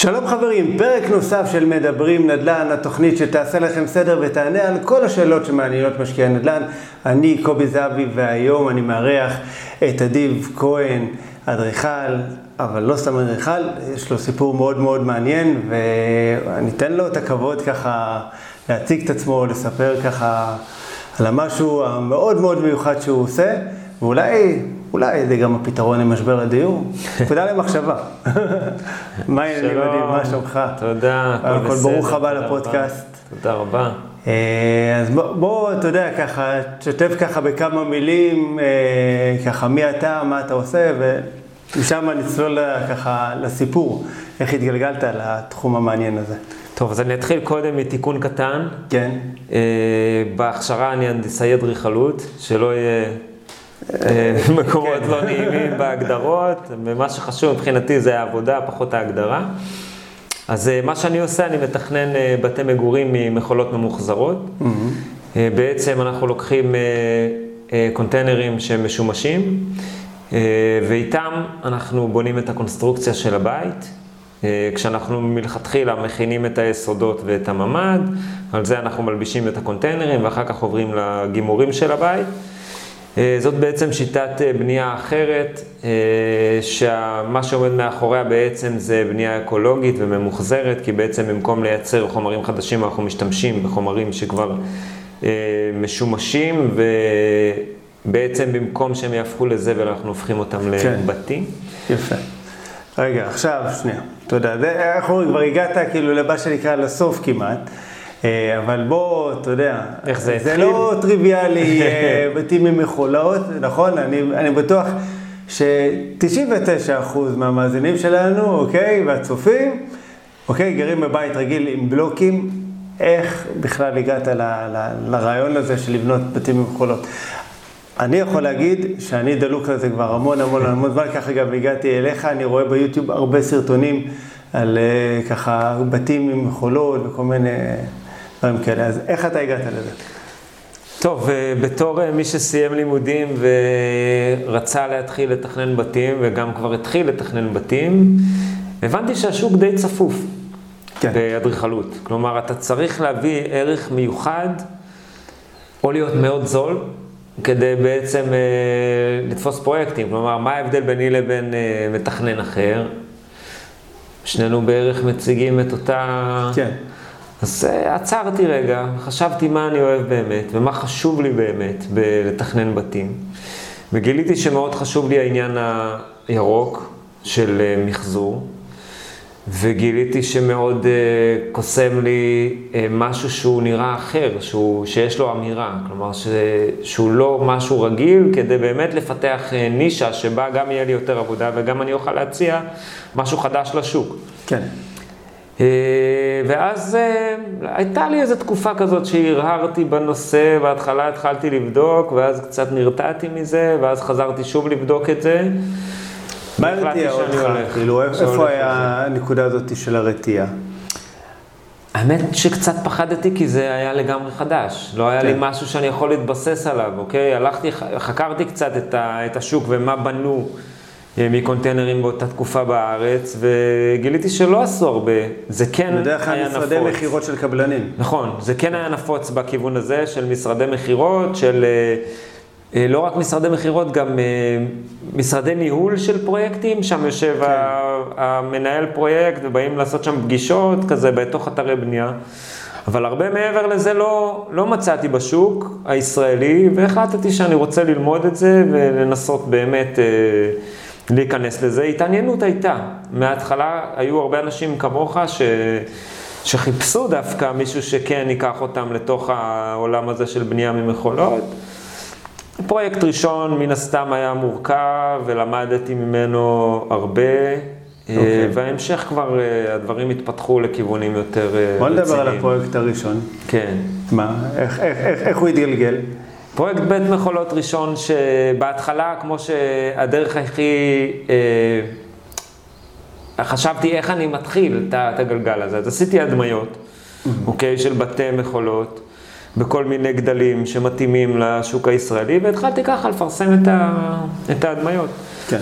שלום חברים, פרק נוסף של מדברים נדל"ן, התוכנית שתעשה לכם סדר ותענה על כל השאלות שמעניינות משקיעי נדל"ן. אני קובי זהבי והיום אני מארח את אדיב כהן, אדריכל, אבל לא סתם אדריכל, יש לו סיפור מאוד מאוד מעניין ואני אתן לו את הכבוד ככה להציג את עצמו, לספר ככה על המשהו המאוד מאוד מיוחד שהוא עושה, ואולי אולי זה גם הפתרון למשבר הדיור. נקודה למחשבה. מה העניינים, מה שלומך? תודה, הכל בסדר. ברוך הבא לפודקאסט. תודה רבה. אה, אז בוא, אתה יודע, ככה, תשתף ככה בכמה מילים, אה, ככה, מי אתה, מה אתה עושה, ומשם נצלול ככה לסיפור, איך התגלגלת לתחום המעניין הזה. טוב, אז אני אתחיל קודם מתיקון קטן. כן. אה, בהכשרה אני הנדסאי אדריכלות, שלא יהיה מקומות לא נעימים בהגדרות, ומה שחשוב מבחינתי זה העבודה, פחות ההגדרה. אז אה, מה שאני עושה, אני מתכנן אה, בתי מגורים ממכולות ממוחזרות. בעצם אנחנו לוקחים קונטיינרים שהם משומשים, ואיתם אנחנו בונים את הקונסטרוקציה של הבית. כשאנחנו מלכתחילה מכינים את היסודות ואת הממ"ד, על זה אנחנו מלבישים את הקונטיינרים ואחר כך עוברים לגימורים של הבית. אה, זאת בעצם שיטת אה, בנייה אחרת, אה, שמה שעומד מאחוריה בעצם זה בנייה אקולוגית וממוחזרת, כי בעצם במקום לייצר חומרים חדשים אנחנו משתמשים בחומרים שכבר משומשים, ובעצם במקום שהם יהפכו לזבל אנחנו הופכים אותם כן. לבתים. יפה. רגע, עכשיו, שנייה, תודה. איך אומרים, כבר הגעת כאילו למה שנקרא לסוף כמעט. אה, אבל בוא, אתה יודע, איך זה זה לא טריוויאלי, אה, בתים ממכולות, נכון? אני, אני בטוח ש-99% מהמאזינים שלנו, אוקיי, והצופים, אוקיי, גרים בבית רגיל עם בלוקים, איך בכלל הגעת ל, ל, לרעיון הזה של לבנות בתים ממכולות? אני יכול להגיד שאני דלוק על זה כבר המון המון המון זמן, ככה גם הגעתי אליך, אני רואה ביוטיוב הרבה סרטונים על אה, ככה בתים עם מכולות וכל מיני... דברים כאלה. אז איך אתה הגעת לזה? טוב, אה, בתור אה, מי שסיים לימודים ורצה להתחיל לתכנן בתים, וגם כבר התחיל לתכנן בתים, הבנתי שהשוק די צפוף כן. באדריכלות. כלומר, אתה צריך להביא ערך מיוחד, או להיות מאוד זול, כדי בעצם אה, לתפוס פרויקטים. כלומר, מה ההבדל ביני לבין אה, מתכנן אחר? שנינו בערך מציגים את אותה... כן. אז אה, עצרתי רגע, חשבתי מה אני אוהב באמת, ומה חשוב לי באמת בלתכנן בתים. וגיליתי שמאוד חשוב לי העניין הירוק של אה, מחזור, וגיליתי שמאוד uh, קוסם לי uh, משהו שהוא נראה אחר, שהוא, שיש לו אמירה, כלומר ש, שהוא לא משהו רגיל, כדי באמת לפתח uh, נישה שבה גם יהיה לי יותר עבודה וגם אני אוכל להציע משהו חדש לשוק. כן. אה, ואז אה, הייתה לי איזו תקופה כזאת שהרהרתי בנושא, בהתחלה התחלתי לבדוק, ואז קצת נרתעתי מזה, ואז חזרתי שוב לבדוק את זה. מה הרתיע אותך? כאילו, איפה היה הנקודה הזאת של הרתיעה? האמת שקצת פחדתי כי זה היה לגמרי חדש. לא היה לי כן. משהו שאני יכול להתבסס עליו, אוקיי? הלכתי, חקרתי קצת את השוק ומה בנו. מקונטיינרים באותה תקופה בארץ, וגיליתי שלא עשו הרבה. זה כן היה נפוץ. בדרך כלל משרדי מכירות של קבלנים. נכון, זה כן היה נפוץ בכיוון הזה של משרדי מכירות, של אה, אה, לא רק משרדי מכירות, גם אה, משרדי ניהול של פרויקטים, שם יושב כן. המנהל פרויקט ובאים לעשות שם פגישות כזה בתוך אתרי בנייה. אבל הרבה מעבר לזה לא, לא מצאתי בשוק הישראלי, והחלטתי שאני רוצה ללמוד את זה ולנסות באמת... להיכנס לזה. התעניינות הייתה. מההתחלה היו הרבה אנשים כמוך ש... שחיפשו דווקא מישהו שכן ייקח אותם לתוך העולם הזה של בנייה ממכולות. פרויקט ראשון מן הסתם היה מורכב ולמדתי ממנו הרבה. Okay. אוקיי. וההמשך כבר, אה, הדברים התפתחו לכיוונים יותר רציניים. בוא נדבר על הפרויקט הראשון. כן. מה, איך, איך, איך, איך הוא התגלגל? פרויקט בית מכולות ראשון, שבהתחלה, כמו שהדרך הכי... אה, חשבתי איך אני מתחיל את הגלגל הזה. אז עשיתי הדמיות. אוקיי, של בתי מכולות, בכל מיני גדלים שמתאימים לשוק הישראלי, והתחלתי ככה לפרסם את, ה, את ההדמיות. כן.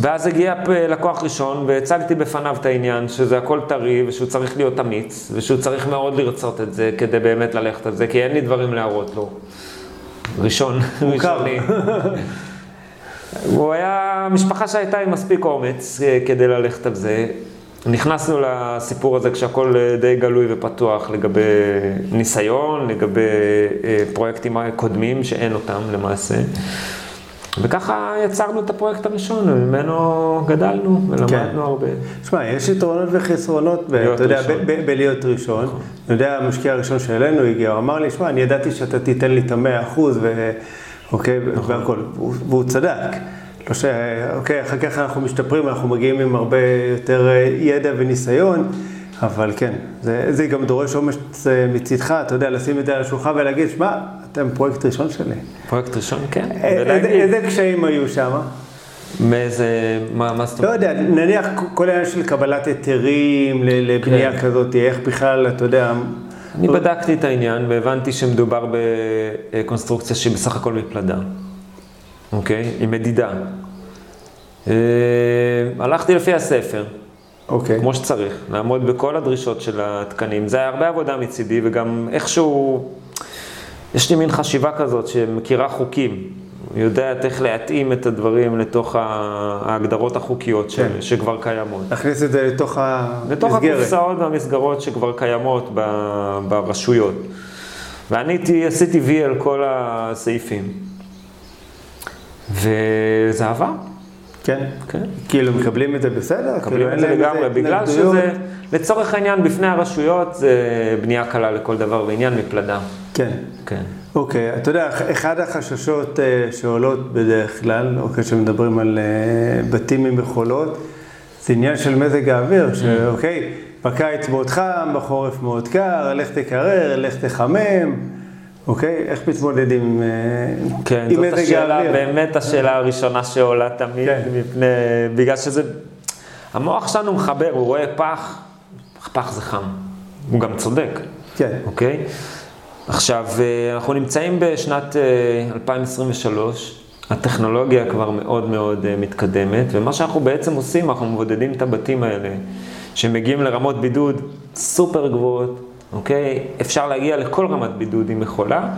ואז הגיע לקוח ראשון והצגתי בפניו את העניין שזה הכל טרי ושהוא צריך להיות אמיץ ושהוא צריך מאוד לרצות את זה כדי באמת ללכת על זה, כי אין לי דברים להראות לו. ראשון, ראשוני. הוא היה משפחה שהייתה עם מספיק אומץ אה, כדי ללכת על זה. נכנסנו לסיפור הזה כשהכול אה, די גלוי ופתוח לגבי ניסיון, לגבי אה, פרויקטים קודמים שאין אותם למעשה. וככה יצרנו את הפרויקט הראשון, וממנו גדלנו ולמדנו כן. הרבה. תשמע, יש יתרונות וחסרונות, אתה יודע, בלהיות ראשון. נכון. אני יודע, המשקיע הראשון שאלינו הגיע, הוא אמר לי, שמע, אני ידעתי שאתה תיתן לי את המאה אחוז, אוקיי, נכון. והכל, והוא צדק. לא ש... אוקיי, אחר כך אנחנו משתפרים, אנחנו מגיעים עם הרבה יותר אה, ידע וניסיון, אבל כן, זה, זה גם דורש אומץ אה, מצידך, אתה יודע, לשים את זה על השולחן ולהגיד, שמע, אתם פרויקט ראשון שלי. פרויקט ראשון, כן. אה, איזה, איזה קשיים היו שם? מאיזה, מה, מה זאת אומרת? לא יודע, נניח כל העניין של קבלת היתרים לבנייה כן. כזאת, איך בכלל, אתה יודע... אני בדקתי את העניין והבנתי שמדובר בקונסטרוקציה שהיא בסך הכל מפלדה, אוקיי? עם מדידה. אה, הלכתי לפי הספר, אוקיי. כמו שצריך, לעמוד בכל הדרישות של התקנים. זה היה הרבה עבודה מצידי, וגם איכשהו, יש לי מין חשיבה כזאת שמכירה חוקים. יודעת איך להתאים את הדברים לתוך ההגדרות החוקיות כן. שכבר קיימות. להכניס את זה לתוך המסגרת. לתוך הקופסאות והמסגרות שכבר קיימות ברשויות. ואני עשיתי וי על כל הסעיפים. וזה עבר. כן? כן. כאילו מקבלים את זה בסדר? מקבלים כאילו את זה לגמרי, בגלל שזה, לצורך העניין, בפני הרשויות זה בנייה קלה לכל דבר ועניין מפלדה. כן. כן. אוקיי, אתה יודע, אחד החששות uh, שעולות בדרך כלל, אוקיי, כשמדברים על uh, בתים עם מכולות, זה עניין של מזג האוויר, mm. שאוקיי, בקיץ מאוד חם, בחורף מאוד קר, לך תקרר, לך תחמם. אוקיי? איך מתמודדים עם כן, עם מזג השאלה, האוויר? באמת השאלה הראשונה שעולה תמיד, כן. מפני, בגלל שזה, המוח שלנו מחבר, הוא רואה פח, פח זה חם, הוא גם צודק, כן. אוקיי? עכשיו, אה, אנחנו נמצאים בשנת 2023, אה, הטכנולוגיה כבר מאוד מאוד אה, מתקדמת, ומה שאנחנו בעצם עושים, אנחנו מבודדים את הבתים האלה, שמגיעים לרמות בידוד סופר גבוהות, אוקיי? אפשר להגיע לכל רמת בידוד עם מכולה,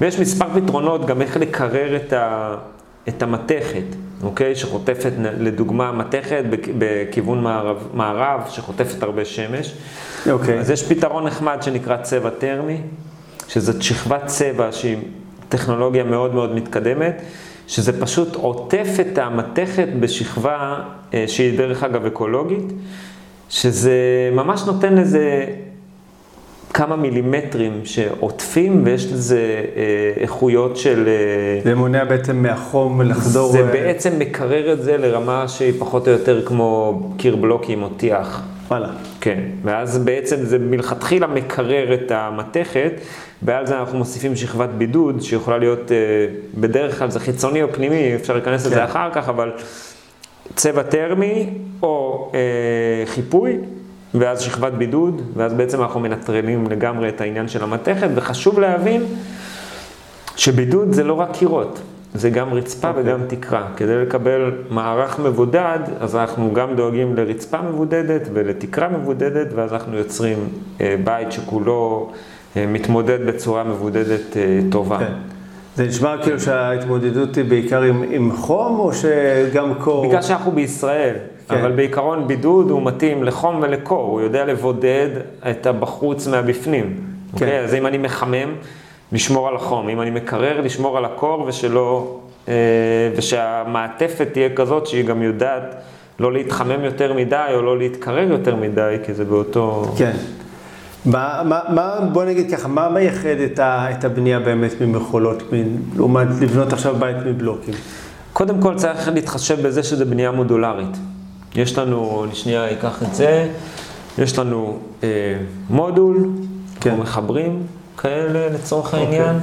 ויש מספר פתרונות גם איך לקרר את, ה, את המתכת, אוקיי? שחוטפת, לדוגמה, מתכת בכיוון מערב, מערב שחוטפת הרבה שמש. אוקיי. אז יש פתרון נחמד שנקרא צבע טרמי, שזאת שכבת צבע שהיא טכנולוגיה מאוד מאוד מתקדמת. שזה פשוט עוטף את המתכת בשכבה אה, שהיא דרך אגב אקולוגית, שזה ממש נותן לזה כמה מילימטרים שעוטפים, ויש לזה אה, איכויות של... אה, זה מונע בעצם מהחום לחזור... זה אה... בעצם מקרר את זה לרמה שהיא פחות או יותר כמו קיר בלוקים או טיח. וואלה. כן, ואז בעצם זה מלכתחילה מקרר את המתכת, ועל זה אנחנו מוסיפים שכבת בידוד, שיכולה להיות, אה, בדרך כלל זה חיצוני או פנימי, אפשר להיכנס כן. לזה אחר כך, אבל צבע טרמי או אה, חיפוי. ואז שכבת בידוד, ואז בעצם אנחנו מנטרלים לגמרי את העניין של המתכת, וחשוב להבין שבידוד זה לא רק קירות, זה גם רצפה okay. אוקיי. וגם תקרה. כדי לקבל מערך מבודד, אז אנחנו גם דואגים לרצפה מבודדת ולתקרה מבודדת, ואז אנחנו יוצרים אה, בית שכולו אה, מתמודד בצורה מבודדת אה, טובה. Okay. כן. זה נשמע כאילו שההתמודדות היא בעיקר עם, עם חום, או שגם קור? בגלל שאנחנו בישראל, כן. אבל בעיקרון בידוד הוא מתאים לחום ולקור, הוא יודע לבודד את הבחוץ מהבפנים. כן. Okay? אוקיי? אז אם אני מחמם, לשמור על החום, אם אני מקרר, לשמור על הקור ושלא, אה, ושהמעטפת תהיה כזאת שהיא גם יודעת לא להתחמם יותר מדי או לא להתקרר יותר מדי, כי זה באותו... כן. מה, מה, מה, בוא נגיד ככה, מה מייחד את, ה, את הבנייה באמת ממכולות, לעומת לבנות עכשיו בית מבלוקים? קודם כל צריך להתחשב בזה שזה בנייה מודולרית. יש לנו, אני שנייה אקח את זה, יש לנו אה, מודול, כן. אנחנו מחברים כאלה לצורך אוקיי. העניין,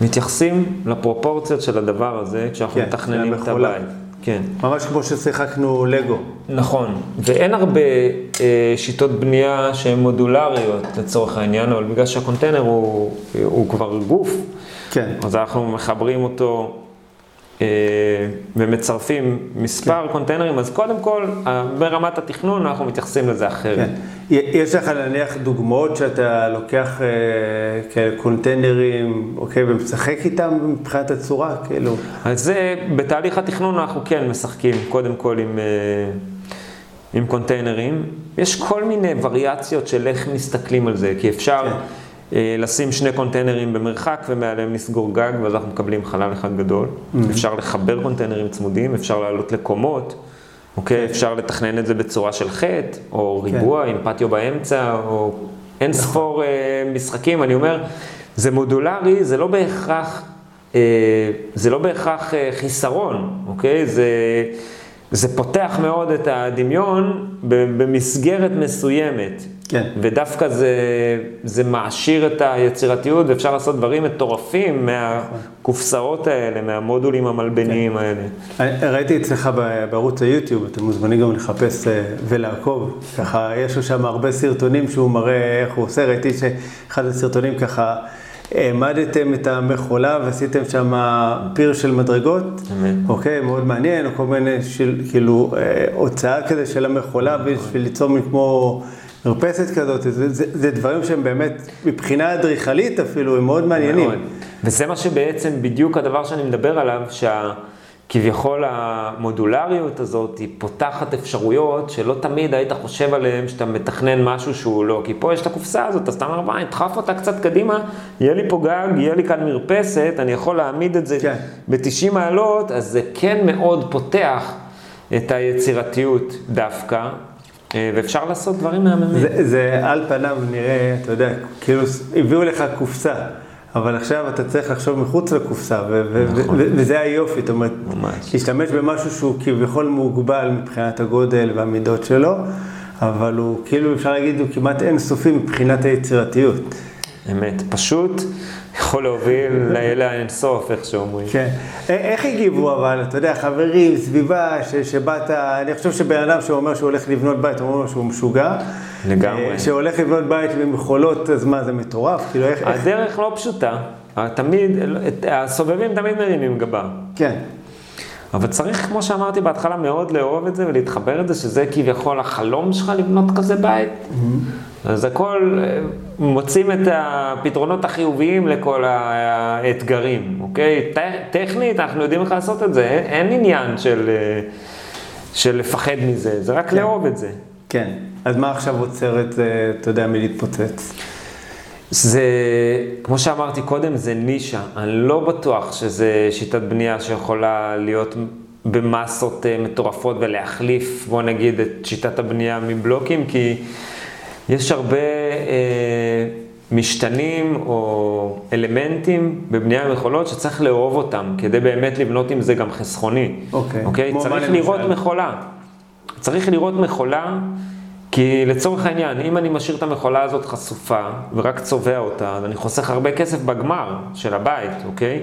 מתייחסים לפרופורציות של הדבר הזה כשאנחנו כן, מתכננים את הבית. כן. ממש כמו ששיחקנו לגו. נכון, ואין הרבה אה, שיטות בנייה שהן מודולריות לצורך העניין, אבל בגלל שהקונטיינר הוא, הוא כבר גוף, כן. אז אנחנו מחברים אותו ומצרפים מספר כן. קונטיינרים, אז קודם כל, ברמת התכנון אנחנו מתייחסים לזה אחרת. כן. יש לך נניח דוגמאות שאתה לוקח כאלה קונטיינרים, אוקיי, ומשחק איתם מבחינת הצורה, כאילו? אז זה, בתהליך התכנון אנחנו כן משחקים, קודם כל עם... עם קונטיינרים. יש כל מיני וריאציות של איך מסתכלים על זה, כי אפשר כן. אה, לשים שני קונטיינרים במרחק ומעליהם נסגור גג, ואז אנחנו מקבלים חלל אחד גדול. Mm-hmm. אפשר לחבר קונטיינרים צמודים, אפשר לעלות לקומות, אוקיי? כן. אפשר לתכנן את זה בצורה של חטא, או כן. ריבוע כן. עם פטיו באמצע, או אין נכון. ספור אה, משחקים. אני אומר, זה מודולרי, זה לא בהכרח, אה, זה לא בהכרח אה, חיסרון, אוקיי? זה... זה פותח מאוד את הדמיון במסגרת מסוימת. כן. ודווקא זה, זה מעשיר את היצירתיות, ואפשר לעשות דברים מטורפים מהקופסאות האלה, מהמודולים המלבניים כן. האלה. ראיתי אצלך בערוץ היוטיוב, אתם מוזמנים גם לחפש אה, ולעקוב. ככה, יש לו שם הרבה סרטונים שהוא מראה איך הוא עושה. ראיתי שאחד הסרטונים ככה... העמדתם את המכולה ועשיתם שם פיר של מדרגות, אוקיי, מאוד מעניין, כל מיני, של, כאילו, אה, הוצאה כזה של המכולה. בשביל ליצור כמו מרפסת כזאת, זה, זה, זה דברים שהם באמת, מבחינה אדריכלית אפילו, הם מאוד מעניינים. מאוד. וזה מה שבעצם בדיוק הדבר שאני מדבר עליו, שה... כביכול המודולריות הזאת היא פותחת אפשרויות שלא תמיד היית חושב עליהן שאתה מתכנן משהו שהוא לא. כי פה יש את הקופסה הזאת, אז אתה אומר, מה, נדחף אותה קצת קדימה, יהיה לי פה גג, יהיה לי כאן מרפסת, אני יכול להעמיד את זה כן. ב-90 מעלות, אז זה כן מאוד פותח את היצירתיות דווקא. אה, ואפשר לעשות דברים מהממים. זה, זה על פניו נראה, אתה יודע, כאילו הביאו לך קופסה. אבל עכשיו אתה צריך לחשוב מחוץ לקופסה, נכון. וזה היופי, זאת אומרת, ממש. להשתמש במשהו שהוא כביכול מוגבל מבחינת הגודל והמידות שלו, אבל הוא כאילו, אפשר להגיד, הוא כמעט אינסופי מבחינת היצירתיות. אמת, פשוט יכול להוביל לאלה האינסוף, איך שאומרים. כן. איך הגיבו אבל, אתה יודע, חברים, סביבה, שבאת, אני חושב שבן אדם שאומר שהוא הולך לבנות בית, הוא אומר שהוא משוגע. לגמרי. אה, שהולך לבנות בית במחולות, אז מה, זה מטורף? כאילו, איך... הדרך לא פשוטה. תמיד, הסובבים תמיד מרימים גבה. כן. אבל צריך, כמו שאמרתי בהתחלה, מאוד לאהוב את זה ולהתחבר את זה, שזה כביכול החלום שלך לבנות כזה בית. Mm-hmm. אז הכל, אה, מוצאים את הפתרונות החיוביים לכל האתגרים, אוקיי? טכנית, אנחנו יודעים איך לעשות את זה, אין עניין של, אה, של לפחד מזה, זה רק כן. לאהוב את זה. כן, אז מה עכשיו עוצר את זה, אתה יודע, מלהתפוצץ? זה, כמו שאמרתי קודם, זה נישה. אני לא בטוח שזה שיטת בנייה שיכולה להיות במסות אה, מטורפות ולהחליף, בוא נגיד, את שיטת הבנייה מבלוקים, כי יש הרבה אה, משתנים או אלמנטים בבנייה במכולות שצריך לאהוב אותם, כדי באמת לבנות עם זה גם חסכוני. אוקיי. אוקיי? צריך לראות מכולה. צריך לראות מכולה, כי לצורך העניין, אם אני משאיר את המכולה הזאת חשופה ורק צובע אותה, אז אני חוסך הרבה כסף בגמר של הבית, אוקיי?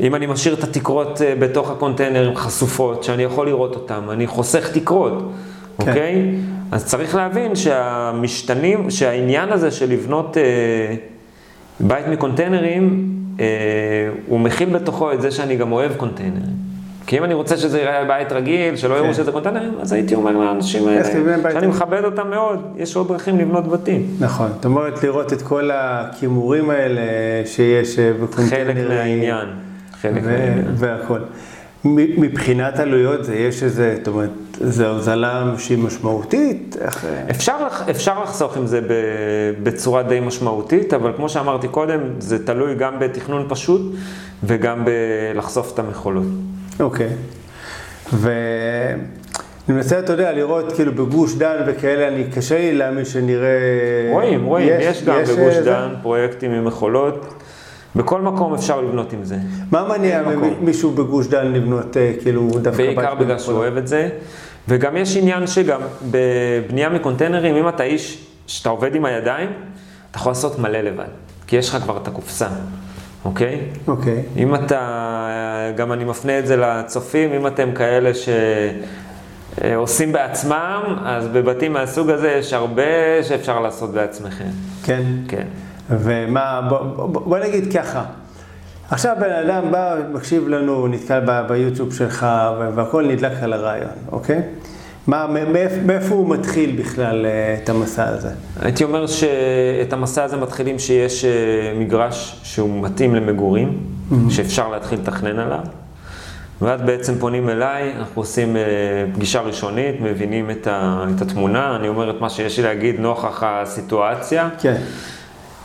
אם אני משאיר את התקרות אה, בתוך הקונטיינרים חשופות, שאני יכול לראות אותן, אני חוסך תקרות, כן. אוקיי? אז צריך להבין שהמשתנים, שהעניין הזה של לבנות אה, בית מקונטיינרים, אה, הוא מכיל בתוכו את זה שאני גם אוהב קונטיינרים. כי אם אני רוצה שזה ייראה בית רגיל, שלא יראו כן. שזה קונטיינרים, אז הייתי אומר לאנשים האלה, שאני מכבד אותם מאוד, יש עוד דרכים לבנות בתים. נכון, זאת אומרת לראות את כל הכימורים האלה שיש אה, בקונטיינרים. חלק מהעניין, חלק מהעניין. והכל. מבחינת עלויות זה יש איזה, זאת אומרת, זו הוזלה שהיא משמעותית? איך... אפשר, אפשר לחסוך עם זה בצורה די משמעותית, אבל כמו שאמרתי קודם, זה תלוי גם בתכנון פשוט וגם בלחשוף את המכולות. אוקיי. ואני מנסה, אתה יודע, לראות כאילו בגוש דן וכאלה, אני קשה לי להאמין שנראה... רואים, רואים, יש, יש גם יש בגוש זה... דן פרויקטים עם מכולות. בכל מקום אפשר לבנות עם זה. מה מניע מישהו בגוש דן לבנות אה, כאילו דווקא? בעיקר בגלל שהוא אוהב את זה. וגם יש עניין שגם בבנייה מקונטיינרים, אם אתה איש שאתה עובד עם הידיים, אתה יכול לעשות מלא לבד. כי יש לך כבר את הקופסה. אוקיי? אוקיי. אם אתה, גם אני מפנה את זה לצופים, אם אתם כאלה שעושים בעצמם, אז בבתים מהסוג הזה יש הרבה שאפשר לעשות בעצמכם. כן? כן. ומה, בוא, בוא, בוא נגיד ככה, עכשיו בן אדם בא, מקשיב לנו, נתקל ב- ביוטיוב שלך, והכל נדלק על הרעיון, אוקיי? מה, מאיפה, הוא מתחיל בכלל אה, את המסע הזה? הייתי אומר שאת המסע הזה מתחילים שיש אה, מגרש שהוא מתאים למגורים, שאפשר להתחיל לתכנן עליו. ואז בעצם פונים אליי, אנחנו עושים אה, פגישה ראשונית, מבינים את, ה, את התמונה, אני אומר את מה שיש לי להגיד נוכח הסיטואציה, כן.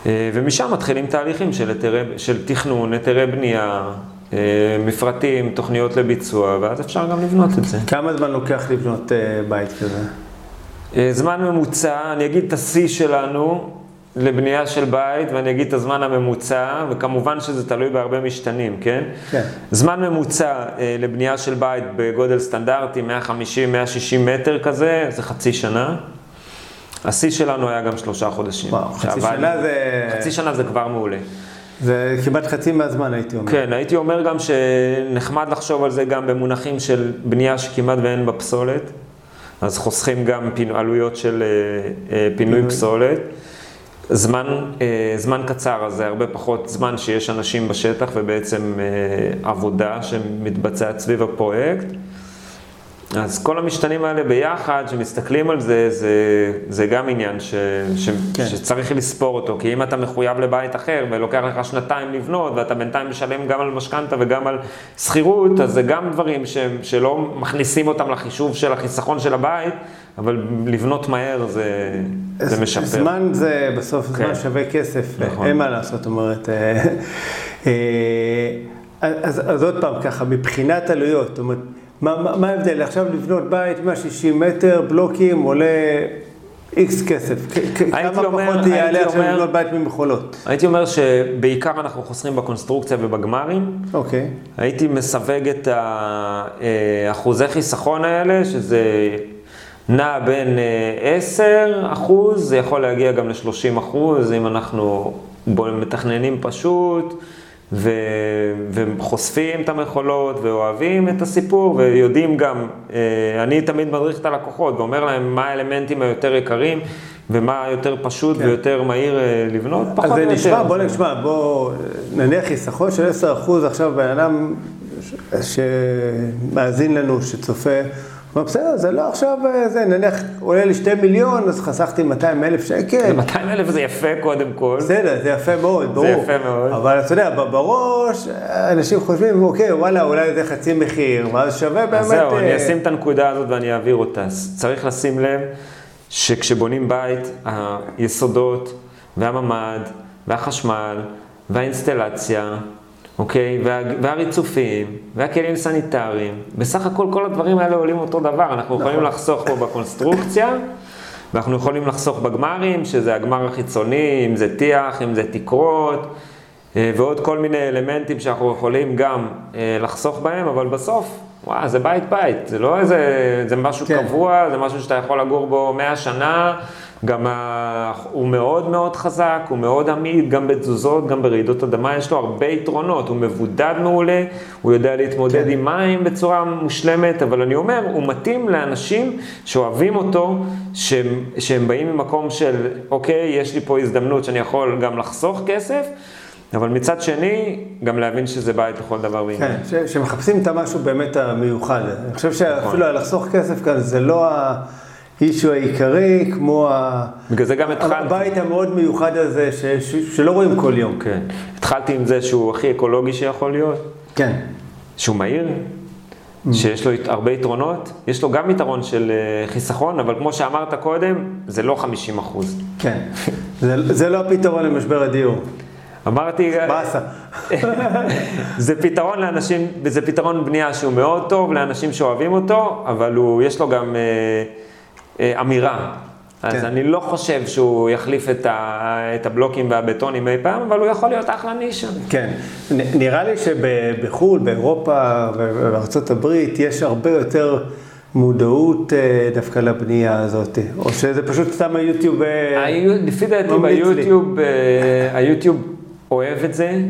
אה, ומשם מתחילים תהליכים של, היתרי, של תכנון, היתרי בנייה, אה, מפרטים, תוכניות לביצוע, ואז אפשר גם לבנות את זה. כמה זמן לוקח לבנות אה, בית כזה? זמן ממוצע, אני אגיד את השיא שלנו לבנייה של בית, ואני אגיד את הזמן הממוצע, וכמובן שזה תלוי בהרבה משתנים, כן? כן. זמן ממוצע לבנייה של בית בגודל סטנדרטי, 150-160 מטר כזה, זה חצי שנה. השיא שלנו היה גם שלושה חודשים. וואו, חצי. שנה זה... חצי שנה זה כבר מעולה. זה כמעט חצי מהזמן הייתי אומר. כן, הייתי אומר גם שנחמד לחשוב על זה גם במונחים של בנייה שכמעט ואין בה פסולת, אז חוסכים גם פינו, עלויות של אה, אה, פינוי. פסולת. זמן, אה, זמן קצר, אז זה הרבה פחות זמן שיש אנשים בשטח ובעצם אה, עבודה שמתבצעת סביב הפרויקט. אז כל המשתנים האלה ביחד, שמסתכלים על זה, זה, זה גם עניין ש, ש, כן. שצריך לספור אותו. כי אם אתה מחויב לבית אחר ולוקח לך שנתיים לבנות, ואתה בינתיים משלם גם על משכנתה וגם על שכירות, אז זה גם דברים ש, שלא מכניסים אותם לחישוב של החיסכון של הבית, אבל לבנות מהר זה, זה משפר. זמן זה בסוף כן. זמן שווה כסף, נכון. אין מה לעשות, זאת אומרת. אה, אה, אז, אז עוד פעם ככה, מבחינת עלויות, זאת אומרת, מה, מה, מה ההבדל? עכשיו לבנות בית 160 מטר, בלוקים, עולה איקס כסף. כמה פחות יעלה עכשיו לבנות בית ממכולות? הייתי אומר שבעיקר אנחנו חוסכים בקונסטרוקציה ובגמרים. אוקיי, הייתי מסווג את האחוזי חיסכון האלה, שזה נע בין אה, 10 אחוז, זה יכול להגיע גם ל-30 אחוז, אם אנחנו מתכננים פשוט, ו- וחושפים את המכולות, ואוהבים את הסיפור, ויודעים גם, אה, אני תמיד מדריך את הלקוחות, ואומר להם מה האלמנטים היותר יקרים, ומה יותר פשוט כן. ויותר מהיר אה, לבנות, פחות אז או זה יותר. נשמע, בוא נשמע, בוא נניח חיסכון של 10% עכשיו בן אדם שמאזין לנו, שצופה, בסדר, זה לא עכשיו, אה, זה נניח עולה לי 2 מיליון, אז חסכתי 200 אלף שקל. 200 אלף זה יפה קודם כל. בסדר, זה יפה מאוד, ברור. יפה מאוד. אבל אתה יודע, בראש, אנשים חושבים, אוקיי, וואלה, אולי זה חצי מחיר, ואז שווה באמת... אז זהו, אני אה, אשים את הנקודה הזאת ואני אעביר אותה. צריך לשים לב שכשבונים בית, היסודות והממ"ד והחשמל והאינסטלציה, אוקיי, וה, והריצופים והכלים סניטריים, בסך הכל כל הדברים האלה עולים אותו דבר. אנחנו יכולים נכון. לחסוך פה בקונסטרוקציה. ואנחנו יכולים לחסוך בגמרים, שזה הגמר החיצוני, אם זה טיח, אם זה תקרות, אה, ועוד כל מיני אלמנטים שאנחנו יכולים גם אה, לחסוך בהם, אבל בסוף, וואו, זה בית בית, זה לא איזה, זה משהו כן. כן. קבוע, זה משהו שאתה יכול לגור בו 100 שנה, גם ה... הוא מאוד מאוד חזק, הוא מאוד עמיד, גם בתזוזות, גם ברעידות אדמה, יש לו הרבה יתרונות, הוא מבודד מעולה, הוא יודע להתמודד כן. עם מים בצורה מושלמת, אבל אני אומר, הוא מתאים לאנשים שאוהבים אותו, שהם, שהם באים ממקום של, אוקיי, יש לי פה הזדמנות שאני יכול גם לחסוך כסף, אבל מצד שני, גם להבין שזה בית לכל דבר ועניין. כן, ש- שמחפשים את המשהו באמת המיוחד. אני חושב נכון. שאפילו לחסוך כסף כאן זה לא האישו העיקרי, כמו. בגלל זה גם התחלתי. הבית המאוד מיוחד הזה, ש- ש- שלא רואים כל יום. כן. התחלתי עם זה שהוא הכי אקולוגי שיכול להיות, כן. שהוא מהיר, שיש לו הרבה יתרונות, יש לו גם יתרון של אה, חיסכון, אבל כמו שאמרת קודם, זה לא 50 אחוז. כן. זה, זה לא הפתרון למשבר הדיור. אמרתי, באסה. זה פתרון לאנשים, זה פתרון בנייה שהוא מאוד טוב לאנשים שאוהבים אותו, אבל הוא, יש לו גם אה, אה, אמירה. אז כן. אני לא חושב שהוא יחליף את, ה, את הבלוקים והבטונים אי פעם, אבל הוא יכול להיות אחלה נישה. כן. נ- נראה לי שבחו"ל, באירופה ובארצות הברית, יש הרבה יותר מודעות אה, דווקא לבנייה הזאת. או שזה פשוט סתם היוטיוב... אה, לפי דעתי. ביוטיוב, אה, היוטיוב אוהב את זה.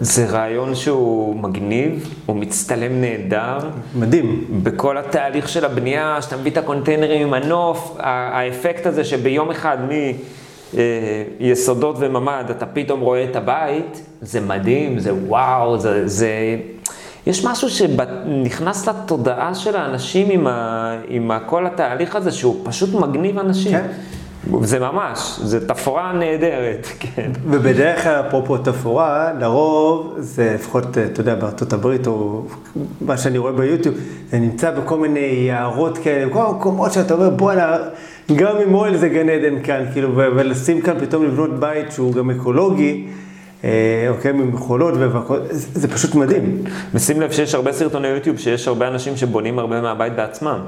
זה רעיון שהוא מגניב, הוא מצטלם נהדר. מדהים. בכל התהליך של הבנייה, שאתה מביא את הקונטיינרים עם הנוף, האפקט הזה שביום אחד אה, יסודות וממ"ד, אתה פתאום רואה את הבית, זה מדהים, זה וואו, זה... זה... יש משהו שנכנס לתודעה של האנשים עם, ה, עם כל התהליך הזה, שהוא פשוט מגניב אנשים. כן. זה ממש, זה תפאורה נהדרת, כן. ובדרך כלל, אפרופו תפאורה, לרוב זה לפחות, אתה יודע, בארצות הברית, או מה שאני רואה ביוטיוב, זה נמצא בכל מיני יערות כאלה, בכל המקומות שאתה אומר, בואנה, גם עם אוהל זה גן עדן כאן, כאילו, ולשים כאן פתאום לבנות בית שהוא גם אקולוגי. אה, אוקיי, ממכולות והכל, זה פשוט מדהים. ושים לב שיש הרבה סרטוני יוטיוב שיש הרבה אנשים שבונים הרבה מהבית בעצמם.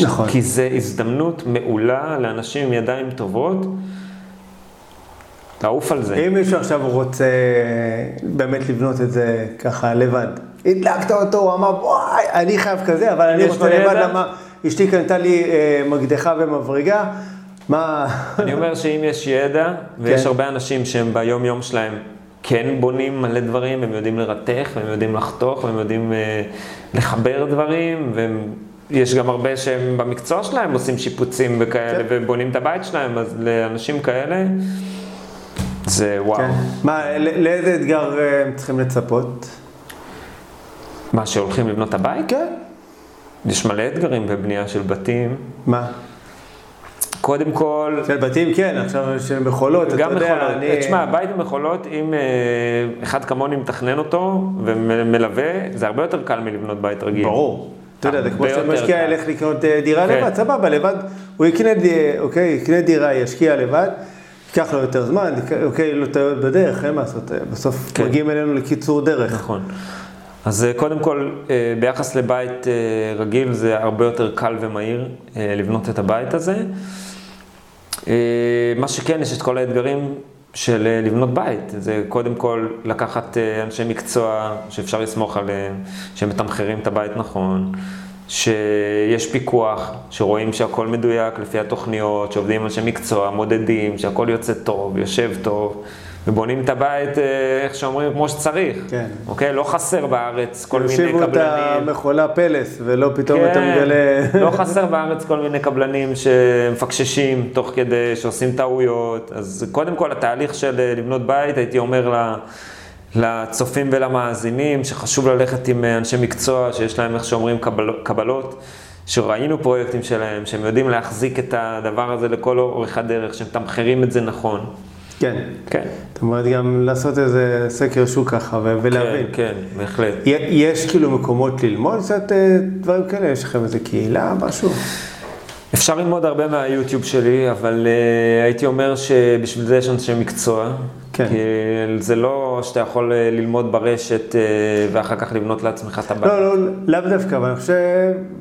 נכון. כי זו הזדמנות מעולה לאנשים עם ידיים טובות. לעוף על זה. אם מישהו עכשיו רוצה באמת לבנות את זה ככה לבד, הדלקת אותו, הוא אמר, וואי, אני חייב כזה, אבל אני רוצה לבד, למה אשתי קנתה לי אה, מקדחה ומברגה, מה... אני אומר שאם יש ידע, ויש כן. הרבה אנשים שהם ביום יום שלהם כן בונים מלא דברים, הם יודעים לרתך, והם יודעים לחתוך, והם יודעים אה, לחבר דברים, ויש גם הרבה שהם במקצוע שלהם עושים שיפוצים וכאלה, כן. ובונים את הבית שלהם, אז לאנשים כאלה, זה וואו. כן. מה, לאיזה אתגר אה, הם צריכים לצפות? מה, שהולכים לבנות את הבית? כן. יש מלא אתגרים בבנייה של בתים. מה? קודם כל... של בתים כן, עכשיו של מכולות, אתה יודע. אני... תשמע, בית במכולות, אם אה, אחד כמוני מתכנן אותו ומלווה, זה הרבה יותר קל מלבנות בית רגיל. ברור. אתה יודע, זה כמו שמשקיע ילך לקנות אה, דירה כן. לבד, סבבה, לבד, הוא יקנה, אוקיי, יקנה דירה, ישקיע לבד, ייקח לו יותר זמן, אוקיי, לו טעויות בדרך, אין מה לעשות, אה, בסוף כן. מגיעים אלינו לקיצור דרך. נכון. אז קודם כל, ביחס לבית רגיל, זה הרבה יותר קל ומהיר לבנות את הבית הזה. אה, מה שכן, יש את כל האתגרים של אה, לבנות בית. זה קודם כל לקחת אה, אנשי מקצוע שאפשר לסמוך עליהם, שמתמחרים את הבית נכון, שיש פיקוח, שרואים שהכל מדויק לפי התוכניות, שעובדים עם אנשי מקצוע, מודדים, שהכל יוצא טוב, יושב טוב. ובונים את הבית, אה, איך שאומרים, כמו שצריך. כן. אוקיי? לא חסר בארץ כל מיני קבלנים. יושיבו את המכולה פלס, ולא פתאום כן, אתה מגלה... לא חסר בארץ כל מיני קבלנים שמפקששים תוך כדי, שעושים טעויות. אז קודם כל, התהליך של אה, לבנות בית, הייתי אומר לה... לצופים ולמאזינים, שחשוב ללכת עם אה, אנשי מקצוע, שיש להם, איך שאומרים, קבל, קבלות. שראינו פרויקטים שלהם, שהם יודעים להחזיק את הדבר הזה לכל אורך הדרך, שהם מתמחרים את זה נכון. כן. כן. זאת אומרת, גם לעשות איזה סקר שוק ככה ולהבין. כן, כן, בהחלט. יש כאילו מקומות ללמוד קצת אה, דברים כאלה? יש לכם איזה קהילה, משהו? אפשר ללמוד הרבה מהיוטיוב שלי, אבל uh, הייתי אומר שבשביל זה יש אנשי מקצוע. כן. כי זה לא שאתה יכול אה, ללמוד ברשת uh, ואחר כך לבנות לעצמך את הבית. לא, לא, לאו דווקא, אבל אני חושב,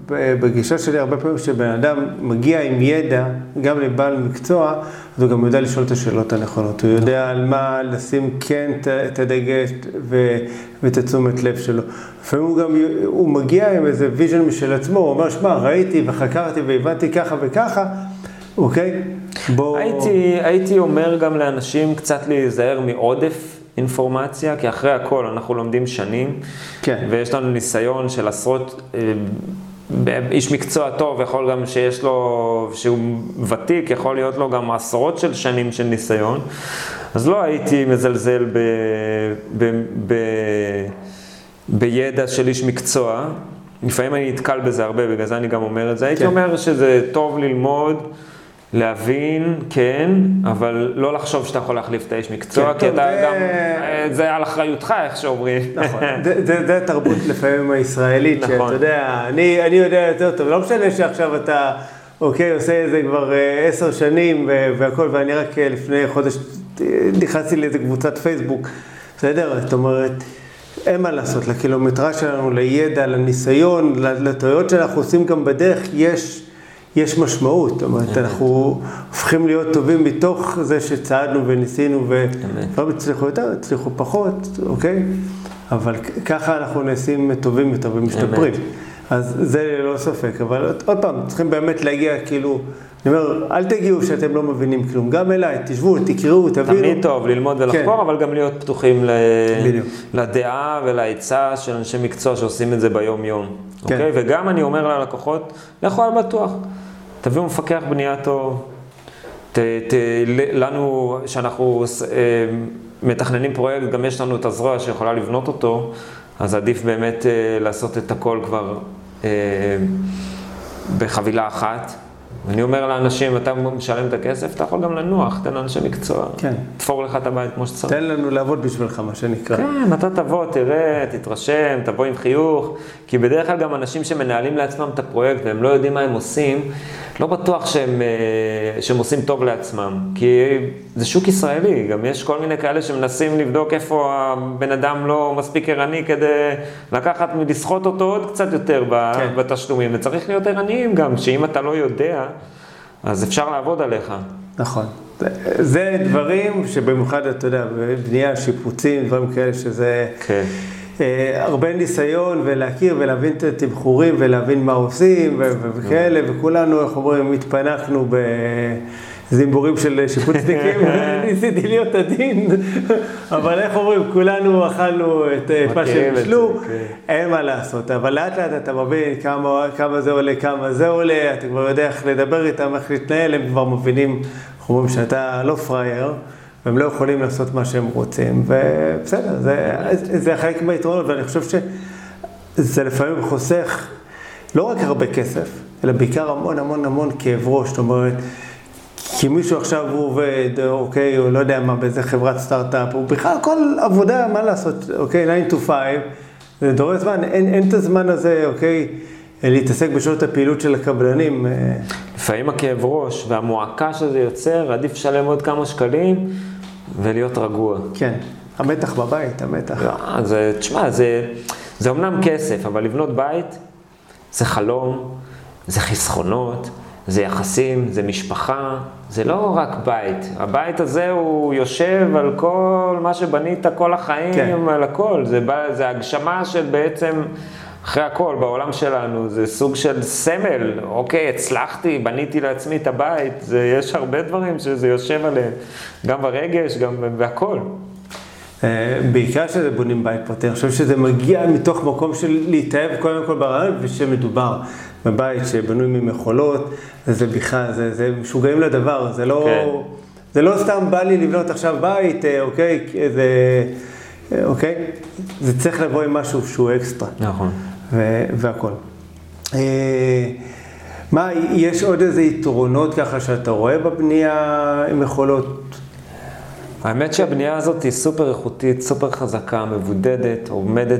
בגישה שלי הרבה פעמים כשבן אדם מגיע עם ידע, גם לבעל מקצוע, אז הוא גם יודע לשאול את השאלות הנכונות. הוא יודע על מה לשים כן את הדגש ואת התשומת לב שלו. לפעמים הוא גם, הוא מגיע עם איזה vision משל עצמו, הוא אומר, שמע, ראיתי וחקרתי והבנתי ככה וככה, אוקיי? בוא... הייתי, הייתי אומר גם לאנשים קצת להיזהר מעודף אינפורמציה, כי אחרי הכל אנחנו לומדים שנים, כן. ויש לנו ניסיון של עשרות... אה, איש מקצוע טוב, יכול גם שיש לו, שהוא ותיק, יכול להיות לו גם עשרות של שנים של ניסיון. אז לא הייתי מזלזל ב, ב, ב, בידע של איש מקצוע. לפעמים אני נתקל בזה הרבה, בגלל זה אני גם אומר את זה. כן. הייתי אומר שזה טוב ללמוד. להבין, כן, אבל לא לחשוב שאתה יכול להחליף את האיש מקצוע, כן, כי אתה זה... גם, אה, זה על אחריותך, איך שאומרים. נכון, זה, זה, זה תרבות לפעמים הישראלית, נכון. שאתה יודע, אני, אני יודע יותר טוב, לא משנה שעכשיו אתה, אוקיי, עושה את זה כבר אה, עשר שנים והכל, ואני רק אה, לפני חודש נכנסתי לאיזה קבוצת פייסבוק, בסדר? זאת אומרת... אין מה לעשות, לקילומטרה שלנו, לידע, לניסיון, לטעויות שאנחנו עושים גם בדרך, יש יש משמעות, זאת אומרת, אנחנו הופכים להיות טובים מתוך זה שצעדנו וניסינו ולא הצליחו יותר, הצליחו פחות, אוקיי? אבל ככה אנחנו נעשים טובים יותר ומשתפרים. אז זה ללא ספק, אבל עוד פעם, צריכים באמת להגיע כאילו, אני אומר, אל תגיעו שאתם לא מבינים כלום, גם אליי, תשבו, תקראו, תבינו. תמיד טוב ללמוד ולחקור, כן. אבל גם להיות פתוחים ל... לדעה ולעצה של אנשי מקצוע שעושים את זה ביום-יום. כן. אוקיי? וגם אני אומר ללקוחות, לכו על בטוח. תביאו מפקח בנייה טוב, לנו, שאנחנו אה, מתכננים פרויקט, גם יש לנו את הזרוע שיכולה לבנות אותו, אז עדיף באמת אה, לעשות את הכל כבר אה, בחבילה אחת. אני אומר לאנשים, אתה משלם את הכסף, אתה יכול גם לנוח, תן לאנשי מקצוע. כן. תפור לך את הבית כמו שצריך. תן לנו לעבוד בשבילך, מה שנקרא. כן, אתה תבוא, תראה, תתרשם, תבוא עם חיוך, כי בדרך כלל גם אנשים שמנהלים לעצמם את הפרויקט והם לא יודעים מה הם עושים, לא בטוח שהם, אה, שהם עושים טוב לעצמם, כי זה שוק ישראלי, גם יש כל מיני כאלה שמנסים לבדוק איפה הבן אדם לא מספיק ערני כדי לקחת, לסחוט אותו עוד קצת יותר כן. בתשלומים, וצריך להיות ערניים גם, שאם אתה לא יודע, אז אפשר לעבוד עליך. נכון. זה דברים שבמיוחד, אתה יודע, בנייה, שיפוצים, דברים כאלה שזה... כן. אה, הרבה ניסיון ולהכיר ולהבין את התמחורים ולהבין מה עושים וכאלה, וכולנו, איך אומרים, התפנחנו בזימבורים של שיפוצניקים, ניסיתי להיות עדין, אבל איך אומרים, כולנו אכלנו את מה שהם בישלו, כן. אין מה לעשות, אבל לאט לאט אתה מבין כמה, כמה זה עולה, כמה זה עולה, אתה כבר יודע איך לדבר איתם, איך להתנהל, הם כבר מבינים, איך אומרים, שאתה לא פראייר. והם לא יכולים לעשות מה שהם רוצים, ובסדר, זה, זה חלק מהיתרונות, ואני חושב שזה לפעמים חוסך לא רק הרבה כסף, אלא בעיקר המון המון המון כאב ראש, זאת אומרת, כי מישהו עכשיו הוא עובד, אוקיי, הוא לא יודע מה, באיזה חברת סטארט-אפ, הוא בכלל כל עבודה, מה לעשות, אוקיי, 9 to 5, זה דורש זמן, אין, אין את הזמן הזה, אוקיי, להתעסק בשעות הפעילות של הקבלנים. אה. לפעמים הכאב ראש והמועקה שזה יוצר, עדיף לשלם עוד כמה שקלים ולהיות רגוע. כן, המתח בבית, המתח. לא, זה, תשמע, זה, זה אומנם כסף, אבל לבנות בית זה חלום, זה חסכונות, זה יחסים, זה משפחה, זה לא רק בית. הבית הזה הוא יושב על כל מה שבנית כל החיים, כן. על הכל. זה, זה הגשמה של בעצם... אחרי הכל, בעולם שלנו, זה סוג של סמל, אוקיי, הצלחתי, בניתי לעצמי את הבית, זה, יש הרבה דברים שזה יושב עליהם, גם ברגש, גם בהכל. אה, בעיקר כשזה בונים בית פרטי, אני חושב שזה מגיע מתוך מקום של להתאהב קודם כל ברעיון, ושמדובר בבית שבנוי ממכולות, זה בכלל, זה, זה משוגעים לדבר, זה לא, כן. זה לא סתם בא לי לבנות עכשיו בית, אה, אוקיי, זה, אה, אוקיי, זה צריך לבוא עם משהו שהוא אקסטרה. נכון. והכל. אה, מה, יש עוד איזה יתרונות ככה שאתה רואה בבנייה עם יכולות? האמת שהבנייה הזאת היא סופר איכותית, סופר חזקה, מבודדת, עומדת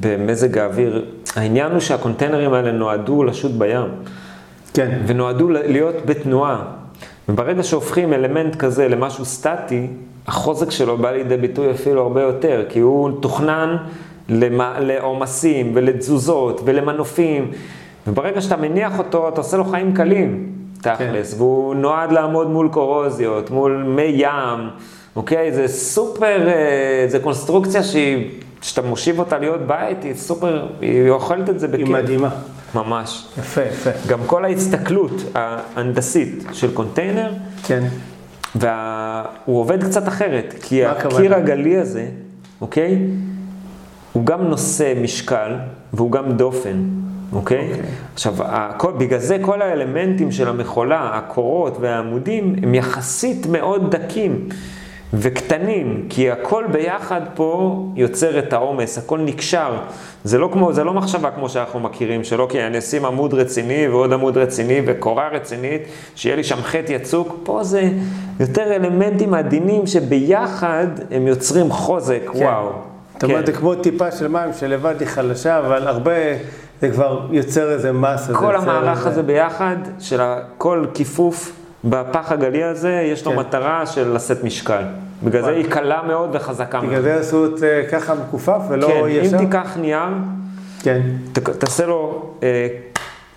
במזג האוויר. העניין הוא שהקונטיינרים האלה נועדו לשוט בים. כן. ונועדו להיות בתנועה. וברגע שהופכים אלמנט כזה למשהו סטטי, החוזק שלו בא לידי ביטוי אפילו הרבה יותר, כי הוא תוכנן לעומסים ולתזוזות ולמנופים, וברגע שאתה מניח אותו, אתה עושה לו חיים קלים, תכלס, כן. והוא נועד לעמוד מול קורוזיות, מול מי ים, אוקיי? זה סופר, אה, זה קונסטרוקציה שהיא, כשאתה מושיב אותה להיות בית, היא סופר, היא אוכלת את זה בכיף. היא מדהימה. ממש. יפה, יפה. גם כל ההסתכלות ההנדסית של קונטיינר, כן. והוא עובד קצת אחרת, כי הקיר הגלי הזה, אוקיי? הוא גם נושא משקל והוא גם דופן, אוקיי? Okay? אוקיי. עכשיו, הכל, בגלל זה כל האלמנטים של המכולה, הקורות והעמודים, הם יחסית מאוד דקים וקטנים, כי הכל ביחד פה יוצר את העומס, הכל נקשר. זה לא כמו, זה לא מחשבה כמו שאנחנו מכירים, שלא כי אני אשים עמוד רציני ועוד עמוד רציני וקורה רצינית, שיהיה לי שם חטא יצוק. פה זה יותר אלמנטים עדינים שביחד הם יוצרים חוזק, כן. וואו. זאת אומרת, כן. זה כמו טיפה של מים שלבד היא חלשה, אבל הרבה, זה כבר יוצר איזה מסה. כל המערך. הזה ביחד, של כל כיפוף בפח הגלי הזה, יש לו כן. מטרה של לשאת משקל. בגלל זה היא קלה מאוד וחזקה מאוד. בגלל זה עשו את זה ככה מכופף ולא כן, ישר? כן, אם תיקח נייר, תעשה לו אה,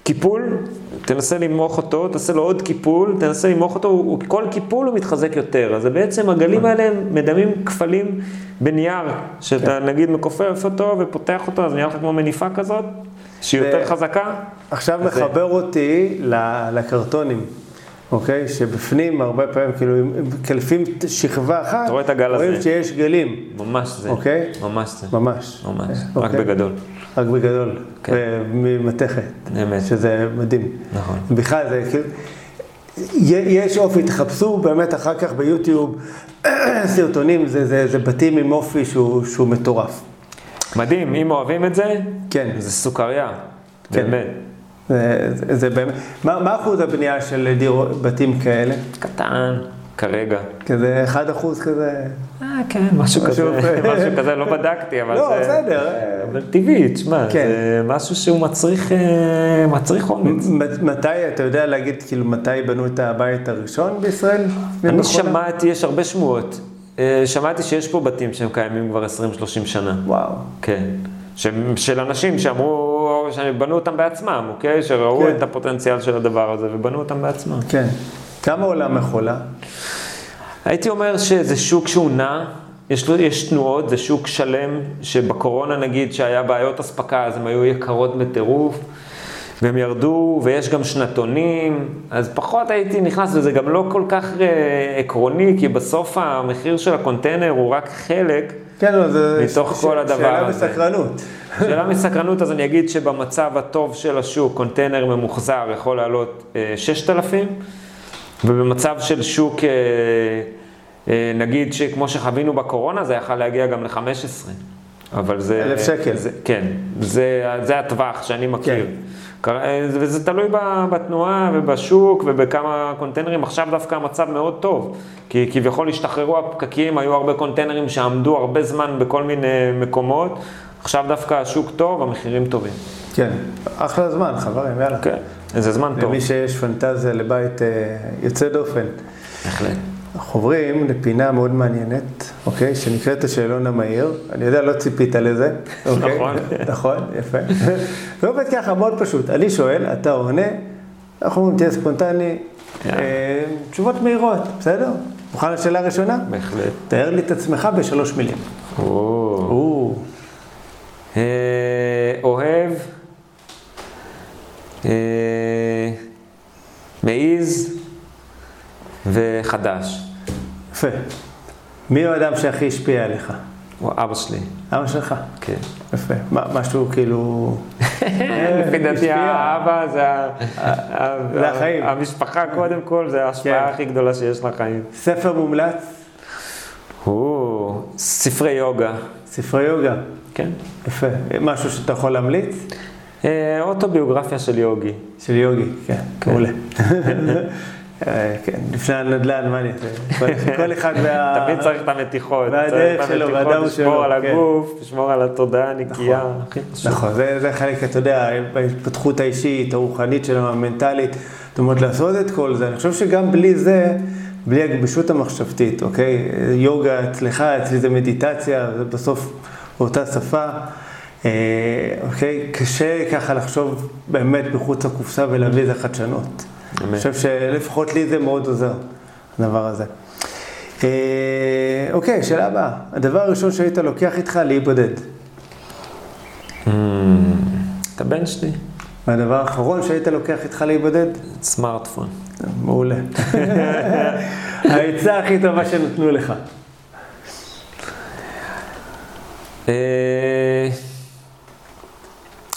קיפול, תנסה למרוח אותו, תעשה לו עוד קיפול, תנסה למרוח אותו, הוא, כל קיפול הוא מתחזק יותר. אז בעצם הגלים האלה הם מדמים כפלים בנייר, שאתה כן. נגיד מכופף אותו ופותח אותו, אז נראה לך כמו מניפה כזאת, שהיא ו... יותר חזקה. עכשיו מחבר זה... אותי לקרטונים. אוקיי? שבפנים הרבה פעמים, כאילו, אם קלפים שכבה אחת, אתה רואה את הגל רואים הזה. שיש גלים. ממש זה. אוקיי? ממש זה. ממש. ממש. אוקיי. רק בגדול. רק בגדול. כן. ממתכת. אמת. שזה מדהים. נכון. בכלל, זה כאילו... יש אופי, תחפשו באמת אחר כך ביוטיוב סרטונים, זה, זה, זה בתים עם אופי שהוא, שהוא מטורף. מדהים, אם אוהבים את זה, כן. זה סוכריה, כן. באמת. זה, זה, זה באמת, מה, מה אחוז הבנייה של דיר, בתים כאלה? קטן, כרגע. כזה 1 אחוז כזה? אה, כן, משהו כזה, משהו- כזה, לא בדקתי, אבל לא, זה... בסדר. אבל טבעי, תשמע, כן. זה משהו שהוא מצריך, אה, מצריך אומץ. מתי, אתה יודע להגיד כאילו מתי בנו את הבית הראשון בישראל? אני? שמעתי, יש הרבה שמועות. אה, שמעתי שיש פה בתים שהם קיימים כבר 20-30 שנה. וואו. כן. של אנשים שאמרו, שבנו אותם בעצמם, אוקיי? שראו כן. את הפוטנציאל של הדבר הזה ובנו אותם בעצמם. כן. כמה עולה מכולה? הייתי אומר שזה שוק שהוא נע, יש, יש תנועות, זה שוק שלם, שבקורונה נגיד שהיה בעיות אספקה, אז הן היו יקרות בטירוף, והם ירדו, ויש גם שנתונים, אז פחות הייתי נכנס, וזה גם לא כל כך אה, עקרוני, כי בסוף המחיר של הקונטיינר הוא רק חלק. כן, לא, זה... מתוך ש- כל הדבר שאלה הזה. בסקרנות. שאלה מסקרנות, אז אני אגיד שבמצב הטוב של השוק, קונטיינר ממוחזר יכול לעלות אה, 6,000, ובמצב של שוק, אה, אה, נגיד שכמו שחווינו בקורונה, זה יכול להגיע גם ל-15. אבל זה... אלף שקל. זה, כן, זה, זה הטווח שאני מכיר. כן. אה, וזה תלוי בתנועה ובשוק ובכמה קונטיינרים. עכשיו דווקא המצב מאוד טוב, כי כביכול השתחררו הפקקים, היו הרבה קונטיינרים שעמדו הרבה זמן בכל מיני מקומות. עכשיו דווקא השוק טוב, המחירים טובים. כן. אחלה זמן, חברים, יאללה. כן, זה זמן טוב. למי שיש פנטזיה לבית אה, יוצא דופן. בהחלט. אנחנו עוברים לפינה מאוד מעניינת, אוקיי? שנקראת השאלון המהיר. אני יודע, לא ציפית לזה. אוקיי? נכון. נכון, יפה. זה עובד ככה, מאוד פשוט. אני שואל, אתה עונה, אנחנו אומרים, תהיה ספונטני. אה, תשובות מהירות, בסדר? מוכן לשאלה הראשונה? בהחלט. תאר לי את עצמך בשלוש מילים. או. או, אה, אוהב, אה, מעיז וחדש. יפה. מי הוא האדם שהכי השפיע עליך? הוא אבא שלי, אבא שלך. כן. יפה. משהו כאילו... לפי דעתי. האבא זה החיים. המשפחה קודם כל, זה ההשפעה כן. הכי גדולה שיש לחיים. ספר מומלץ, או, ספרי יוגה, ספרי יוגה. כן. יפה. משהו שאתה יכול להמליץ? אה, אוטוביוגרפיה של יוגי. של יוגי, כן, כן. מעולה. אה, כן, לפני הנדל"ן, מה אני אעשה? כל- אחד וה... תמיד צריך את המתיחות. והדרך שלו, והדם שלו, לשמור על כן. הגוף, לשמור על התודעה הנקייה. חשוב. נכון, זה, חלק, אתה יודע, בהתפתחות האישית, הרוחנית שלנו, המנטלית, זאת אומרת, לעשות את כל זה. אני חושב שגם בלי זה, בלי הגמישות המחשבתית, אוקיי? יוגה אצלך, אצלי זה מדיטציה, זה בסוף באותה שפה. אה, אוקיי? קשה ככה לחשוב באמת מחוץ לקופסה ולהביא איזה חדשנות. אני חושב שלפחות לי זה מאוד עוזר, הדבר הזה. אה, אוקיי, שאלה הבאה. הדבר הראשון שהיית לוקח איתך להיבודד. Mm, את הבן שלי, והדבר האחרון שהיית לוקח איתך להיבודד? סמארטפון. מעולה. העצה הכי טובה שנתנו לך. אה,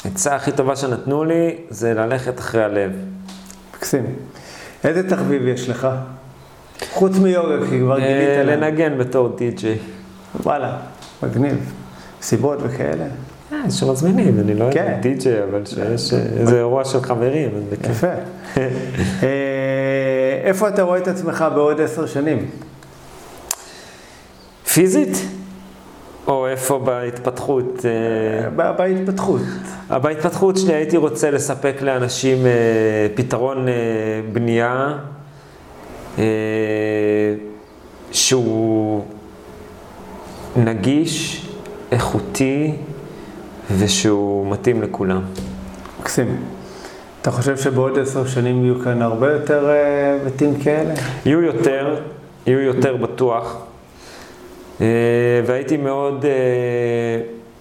העצה הכי טובה שנתנו לי זה ללכת אחרי הלב. מקסים. איזה תחביב יש לך? חוץ מיוגה, כי כבר אה, גילית. לנגן בתור די-ג'יי. וואלה, מגניב. סיבות וכאלה. אה, שמזמינים, אני לא כן. יודע, די-ג'יי, אבל שיש איזה אירוע של חברים. יפה. אה, איפה אתה רואה את עצמך בעוד עשר שנים? פיזית? או איפה בהתפתחות? אה, בהתפתחות. בהתפתחות שלי הייתי רוצה לספק לאנשים אה, פתרון אה, בנייה שהוא נגיש, איכותי ושהוא מתאים לכולם. מקסים. אתה חושב שבעוד עשר שנים יהיו כאן הרבה יותר בתים כאלה? יהיו יותר, יהיו יותר בטוח, והייתי מאוד אה,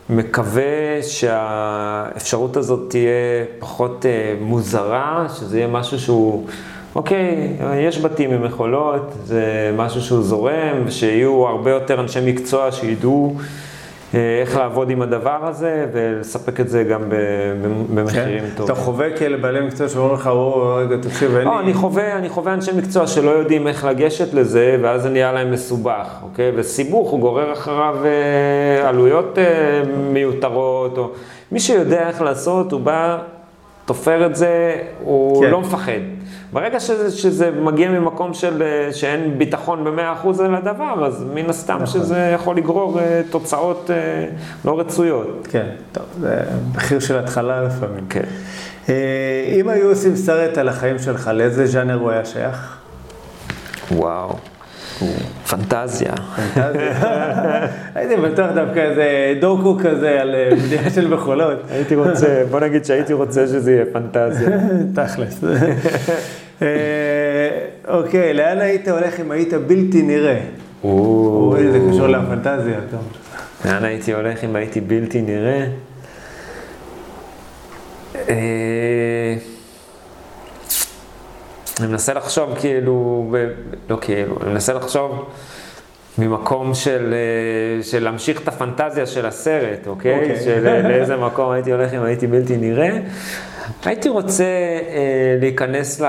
מקווה שהאפשרות הזאת תהיה פחות אה, מוזרה, שזה יהיה משהו שהוא, אוקיי, יש בתים עם מכולות, זה משהו שהוא זורם, ושיהיו הרבה יותר אנשי מקצוע שידעו אה, איך לעבוד עם הדבר הזה ולספק את זה גם במחירים כן. טובים. אתה חווה כאלה בעלי מקצוע שאומרים לך, רגע, תקשיב, אין לי... לא, אני חווה, אני חווה אנשי מקצוע שלא יודעים איך לגשת לזה, ואז זה נהיה להם מסובך, אוקיי? וסיבוך הוא גורר אחריו אה, עלויות אה, מיותרות, או מי שיודע איך לעשות, הוא בא, תופר את זה, הוא כן. לא מפחד. ברגע שזה, שזה מגיע ממקום של, אה, שאין ביטחון ב-100% על הדבר, אז מן הסתם נכון. שזה יכול לגרור אה, תוצאות אה, לא רצויות. כן, טוב, זה מחיר של התחלה לפעמים. כן. אה, אם היו עושים סרט על החיים שלך, לאיזה ז'אנר הוא היה שייך? וואו. פנטזיה. הייתי בטוח דווקא איזה דוקו כזה על אה, בנייה של מכולות. הייתי רוצה, בוא נגיד שהייתי רוצה שזה יהיה פנטזיה. תכלס. אה, אוקיי, לאן היית הולך אם היית בלתי נראה? אוי, זה קשור לפנטזיה. טוב. לאן הייתי הולך אם הייתי בלתי נראה? אני מנסה לחשוב כאילו, ב- לא כאילו, אני מנסה לחשוב ממקום של, אה, של להמשיך את הפנטזיה של הסרט, אוקיי? אוקיי. של אה, לאיזה מקום הייתי הולך אם הייתי בלתי נראה. הייתי רוצה אה, להיכנס ל...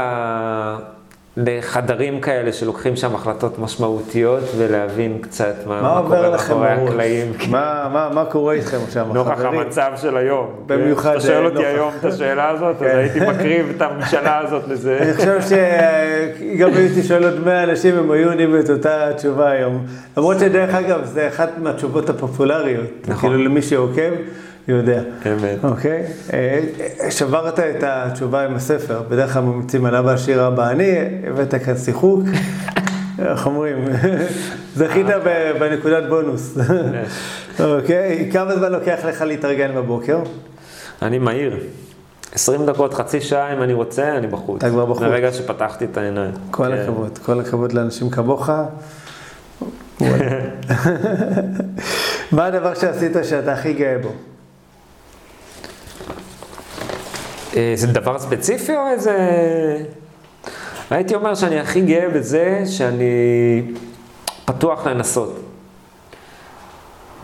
לחדרים כאלה שלוקחים שם החלטות משמעותיות ולהבין קצת מה, מה עובר קורה מאחורי? הקלעים. מה- מה מה קורה איתכם שם, נוכח חברים? המצב של היום. במיוחד, אתה שואל אה, אותי נוכח. היום את השאלה הזאת, אז כן. הייתי מקריב את המשאלה הזאת אני לזה. חושב שגם הייתי שואל עוד 100 אנשים, הם היו עונים את אותה תשובה היום. למרות שדרך אגב, זה אחת מהתשובות הפופולריות. נכון. כאילו למי שעוקב, יודע. אמת. אוקיי? אה, שברת את התשובה עם הספר, בדרך כלל ממליצים על אבא עשיר אבא עני, הבאת כאן שיחוק. איך אומרים? זכית בנקודת בונוס. אוקיי? כמה זמן לוקח לך להתארגן בבוקר? אני מהיר. 20 דקות, חצי שעה, אם אני רוצה, אני בחוץ. אתה כבר בחוץ. מרגע שפתחתי את העיניים. כל כן. הכבוד, כל הכבוד לאנשים כמוך. מה הדבר שעשית שאתה הכי גאה בו? אה, זה דבר ספציפי או איזה... הייתי אומר שאני הכי גאה בזה שאני פתוח לנסות.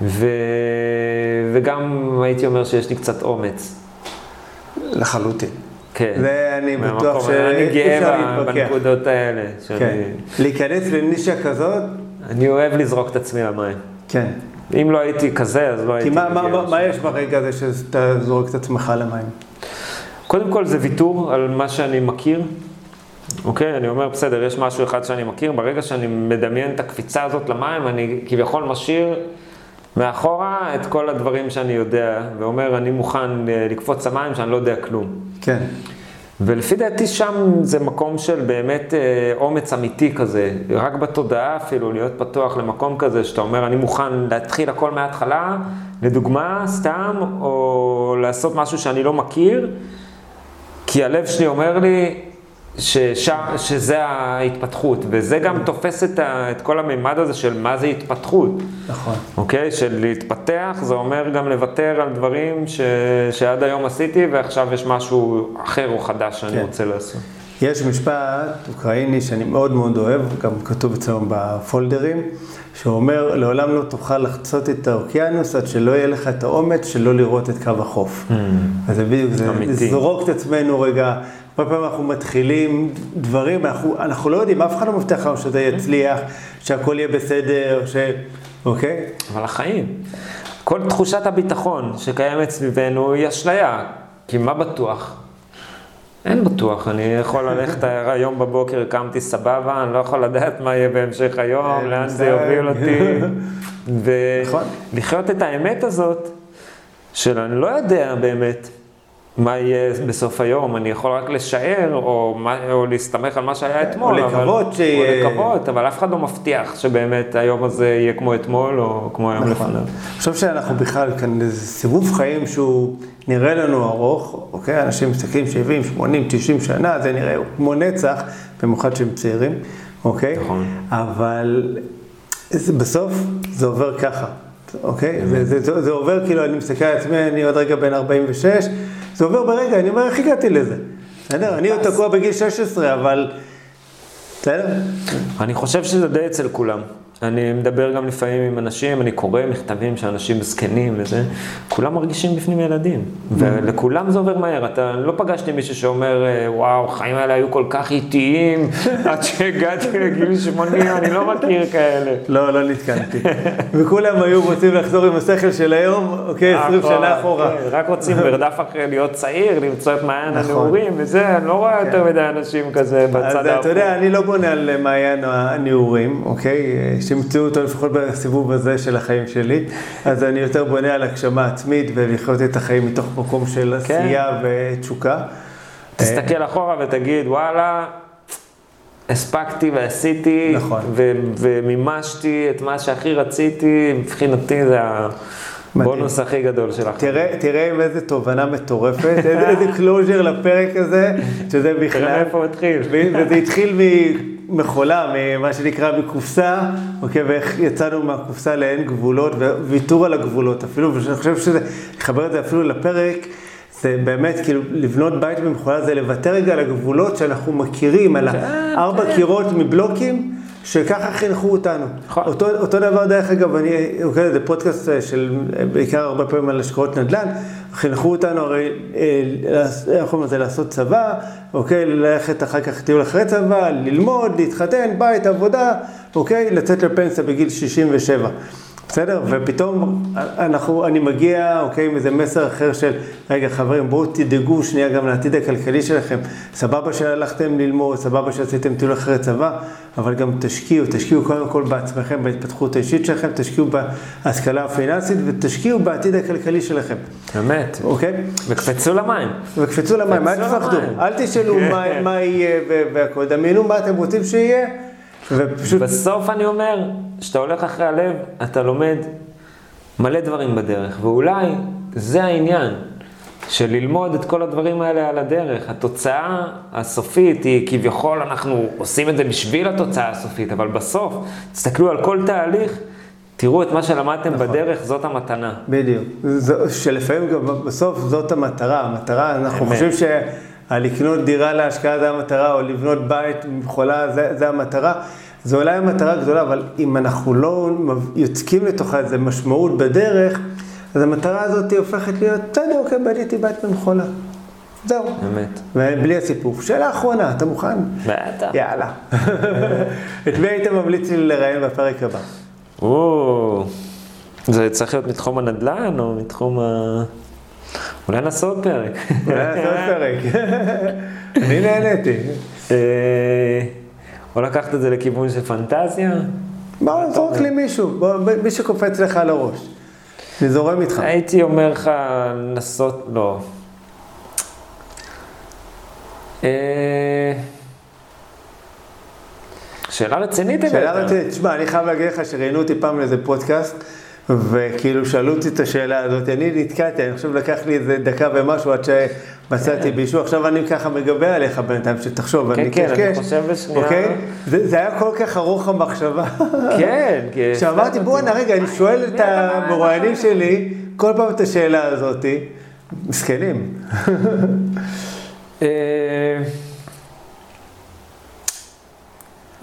ו... וגם הייתי אומר שיש לי קצת אומץ. לחלוטין. כן. זה אני מהמקום בטוח הזה. אני שאי גאה. בנקודות האלה. שאני... כן. להיכנס לנישה כזאת, אני אוהב לזרוק את עצמי למים. כן. אם לא הייתי כזה, אז לא כי הייתי... מה- מה- מה- מה. יש ברגע הזה שאתה זורק את עצמך למים? קודם כל זה ויתור על מה שאני מכיר. אוקיי, אני אומר, בסדר, יש משהו אחד שאני מכיר, ברגע שאני מדמיין את הקפיצה הזאת למים, אני כביכול משאיר מאחורה את כל הדברים שאני יודע, ואומר, אני מוכן אה, לקפוץ למים שאני לא יודע כלום. כן. ולפי דעתי שם זה מקום של באמת אה, אומץ אמיתי כזה, רק בתודעה אפילו, להיות פתוח למקום כזה, שאתה אומר, אני מוכן להתחיל הכל מההתחלה, לדוגמה, סתם, או לעשות משהו שאני לא מכיר, כי הלב שלי אומר לי ששם, שזה ההתפתחות, וזה גם תופס את, ה, את כל המימד הזה של מה זה התפתחות. נכון. אוקיי? של להתפתח, זה אומר גם לוותר על דברים ש... שעד היום עשיתי, ועכשיו יש משהו אחר או חדש שאני כן. רוצה לעשות. יש משפט אוקראיני שאני מאוד מאוד אוהב, גם כתוב אצלנו בפולדרים, שאומר, לעולם לא תוכל לחצות את האוקיינוס עד שלא יהיה לך את האומץ שלא לראות את קו החוף. אז זה בדיוק, זה. לזרוק את עצמנו רגע. הרבה פעמים אנחנו מתחילים דברים, אנחנו, אנחנו לא יודעים, אף אחד לא מבטיח לנו שזה יצליח, שהכל יהיה בסדר, ש... אוקיי? אבל החיים, כל תחושת הביטחון שקיימת סביבנו היא אשליה, כי מה בטוח? אין בטוח, אני יכול ללכת היום בבוקר, קמתי סבבה, אני לא יכול לדעת מה יהיה בהמשך היום, אין לאן זה. יוביל אותי. נכון. ולחיות את האמת הזאת, של אני לא יודע באמת מה יהיה בסוף היום, אני יכול רק לשער, או, מה, או להסתמך על מה שהיה אתמול. או לקוות אבל, שיהיה- או לקוות, אבל אף אחד לא מבטיח שבאמת היום הזה יהיה כמו אתמול, או כמו היום נכון. לפניו. אני חושב שאנחנו בכלל כאן איזה סיבוב חיים שהוא נראה לנו ארוך, אוקיי? אנשים מסתכלים 70, 80, 90 שנה, זה נראה כמו נצח, במיוחד שהם צעירים, אוקיי? נכון. אבל בסוף זה עובר ככה, אוקיי? זה, זה, זה, זה עובר כאילו, אני מסתכל על עצמי, אני עוד רגע בן 46, זה עובר ברגע, אני אומר, איך הגעתי לזה? בסדר? אני עוד תקוע בגיל 16, אבל... בסדר? אני חושב שזה די אצל כולם. אני מדבר גם לפעמים עם אנשים, אני קורא מכתבים של אנשים זקנים וזה, כולם מרגישים בפנים ילדים, ולכולם זה עובר מהר. אתה לא פגשתי מישהו שאומר, וואו, החיים האלה היו כל כך איטיים, עד שהגעתי לגיל 80, אני לא מכיר כאלה. לא, לא נתקלתי. וכולם היו רוצים לחזור עם השכל של היום, אוקיי, 20 שנה אחורה. כן, רק רוצים ברדף אחרי להיות צעיר, למצוא את מעיין נכון. הנעורים, וזה, אני לא רואה יותר מדי אנשים כזה בצד אז אתה. יודע, אני לא בונה על מעיין הנעורים, אוקיי? שימצאו אותו לפחות בסיבוב הזה של החיים שלי. אז אני יותר בונה על הגשמה עצמית ולחיות את החיים מתוך מקום של כן. עשייה ותשוקה. תסתכל אחורה ותגיד, וואלה, הספקתי ועשיתי, נכון. ו- ומימשתי את מה שהכי רציתי, מבחינתי זה הבונוס הכי גדול של החיים. תראה, תראה עם איזה תובנה מטורפת, איזה, איזה closure לפרק הזה, שזה תראה בכלל, מאיפה הוא התחיל. וזה התחיל ממחולה, ממה שנקרא מקופסה, אוקיי, ואיך יצאנו מהקופסה לאין גבולות, וויתור על הגבולות אפילו, ואני חושב שזה, לחבר את זה אפילו לפרק, זה באמת, כאילו, לבנות בית במחולה זה לוותר רגע על הגבולות שאנחנו מכירים, על הארבע קירות מבלוקים. שככה חינכו אותנו. נכון. אותו, אותו דבר, דרך אגב, אני, אוקיי, זה פודקאסט אה, של, אה, בעיקר הרבה פעמים על השקעות נדל"ן, חינכו אותנו הרי, אה, איך קוראים לזה, לעשות צבא, אוקיי, ללכת אחר כך טיול אחרי צבא, ללמוד, להתחתן, בית, עבודה, אוקיי, לצאת לפנסיה בגיל 67. בסדר? ופתאום אנחנו, אני מגיע, אוקיי, עם איזה מסר אחר של, רגע חברים, בואו תדאגו שנייה גם לעתיד הכלכלי שלכם. סבבה שהלכתם ללמוד, סבבה שעשיתם טיול אחרי צבא, אבל גם תשקיעו, תשקיעו קודם כל בעצמכם, בהתפתחות האישית שלכם, תשקיעו בהשכלה הפיננסית ותשקיעו בעתיד הכלכלי שלכם, באמת. אוקיי? וקפצו למים. וקפצו למים, אל תפחדו. אל תשאלו מה, מה יהיה והכל, דמיינו מה אתם רוצים שיהיה, ופשוט, בסוף אני אומר, כשאתה הולך אחרי הלב, אתה לומד מלא דברים בדרך, ואולי זה העניין, של ללמוד את כל הדברים האלה על הדרך. התוצאה הסופית היא כביכול, אנחנו עושים את זה בשביל התוצאה הסופית, אבל בסוף, תסתכלו על כל תהליך, תראו את מה שלמדתם נכון. בדרך, זאת המתנה. בדיוק, זו- שלפעמים גם בסוף זאת המטרה, המטרה, אנחנו אמת. חושבים שלקנות דירה להשקעה זה המטרה, או לבנות בית מכולה זה, זה המטרה. זו אולי המטרה גדולה, אבל אם אנחנו לא יוצקים לתוכה איזה משמעות בדרך, אז המטרה הזאת הופכת להיות, בסדר, אוקיי, בניתי בית במכולה. זהו. באמת. ובלי הסיפור. שאלה אחרונה, אתה מוכן? בטח. יאללה. את מי היית ממליץ לי לראיין בפרק הבא? או, זה צריך להיות מתחום הנדל"ן או מתחום ה... אולי נעשה עוד פרק. אולי נעשה עוד פרק. אני נהניתי. אה, או לקחת את זה לכיוון של פנטזיה. בוא, זרוק לי מישהו, מי שקופץ לך על הראש. אני זורם איתך. הייתי אומר לך לנסות, לא. אה, שאלה רצינית שאלה. רצינית, תשמע, אני חייב להגיד לך שראיינו אותי פעם לאיזה פודקאסט, וכאילו שאלו אותי את השאלה הזאת, אני נתקעתי, אני חושב לקח לי איזה דקה ומשהו עד שמצאתי מישהו, עכשיו אני ככה מגבה עליך בינתיים, שתחשוב, כן, אני כן, אני קשקש, חושב בשנייה. אוקיי? זה זה היה כל כך ארוך המחשבה. כן, כי... שאמרתי, בואנה, רגע, אני שואל את המרואיינים שלי כל פעם את השאלה הזאתי, מסכנים.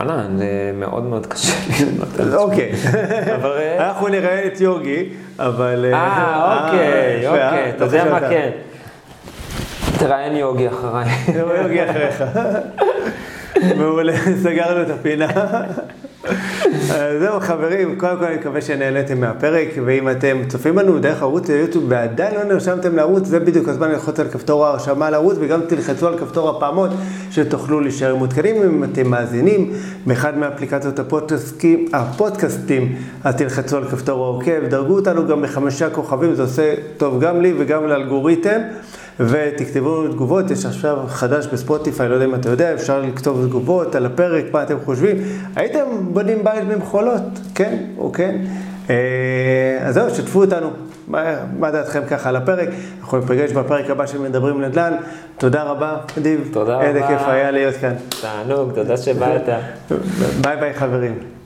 אה, וואלה, זה מאוד מאוד קשה לי זה. אוקיי. אבל, אה, אנחנו נראיין את יוגי, אבל... אה, אוקיי, יפה, אה? אוקיי, אתה יודע מה. כן. תראיין יוגי אחריי. יוגי אחריך. מעולה, סגרנו את הפינה. זהו חברים, קודם כל אני מקווה שנהניתם מהפרק, ואם אתם צופים בנו דרך ערוץ היוטיוב ועדיין לא נרשמתם לערוץ, זה בדיוק הזמן ללחוץ על כפתור ההרשמה לערוץ, וגם תלחצו על כפתור הפעמות, שתוכלו להישאר מעודכנים אם אתם מאזינים באחד מאפליקציות הפודקאסטים, הפודקאסטים, אז תלחצו על כפתור העוקב, דרגו אותנו גם בחמישה כוכבים, זה עושה טוב גם לי וגם לאלגוריתם. ותכתבו תגובות, יש עכשיו חדש בספוטיפיי, לא יודע אם אתה יודע, אפשר לכתוב תגובות על הפרק, מה אתם חושבים. הייתם בונים בית במחולות, כן או כן? אה, אז זהו, שתפו אותנו, מה, מה דעתכם ככה על הפרק? אנחנו ניפגש בפרק הבא של מדברים נדל"ן. תודה רבה, אדיב. תודה איזה רבה. כיף היה להיות כאן. תענוג, תודה שבאת. ביי ביי חברים.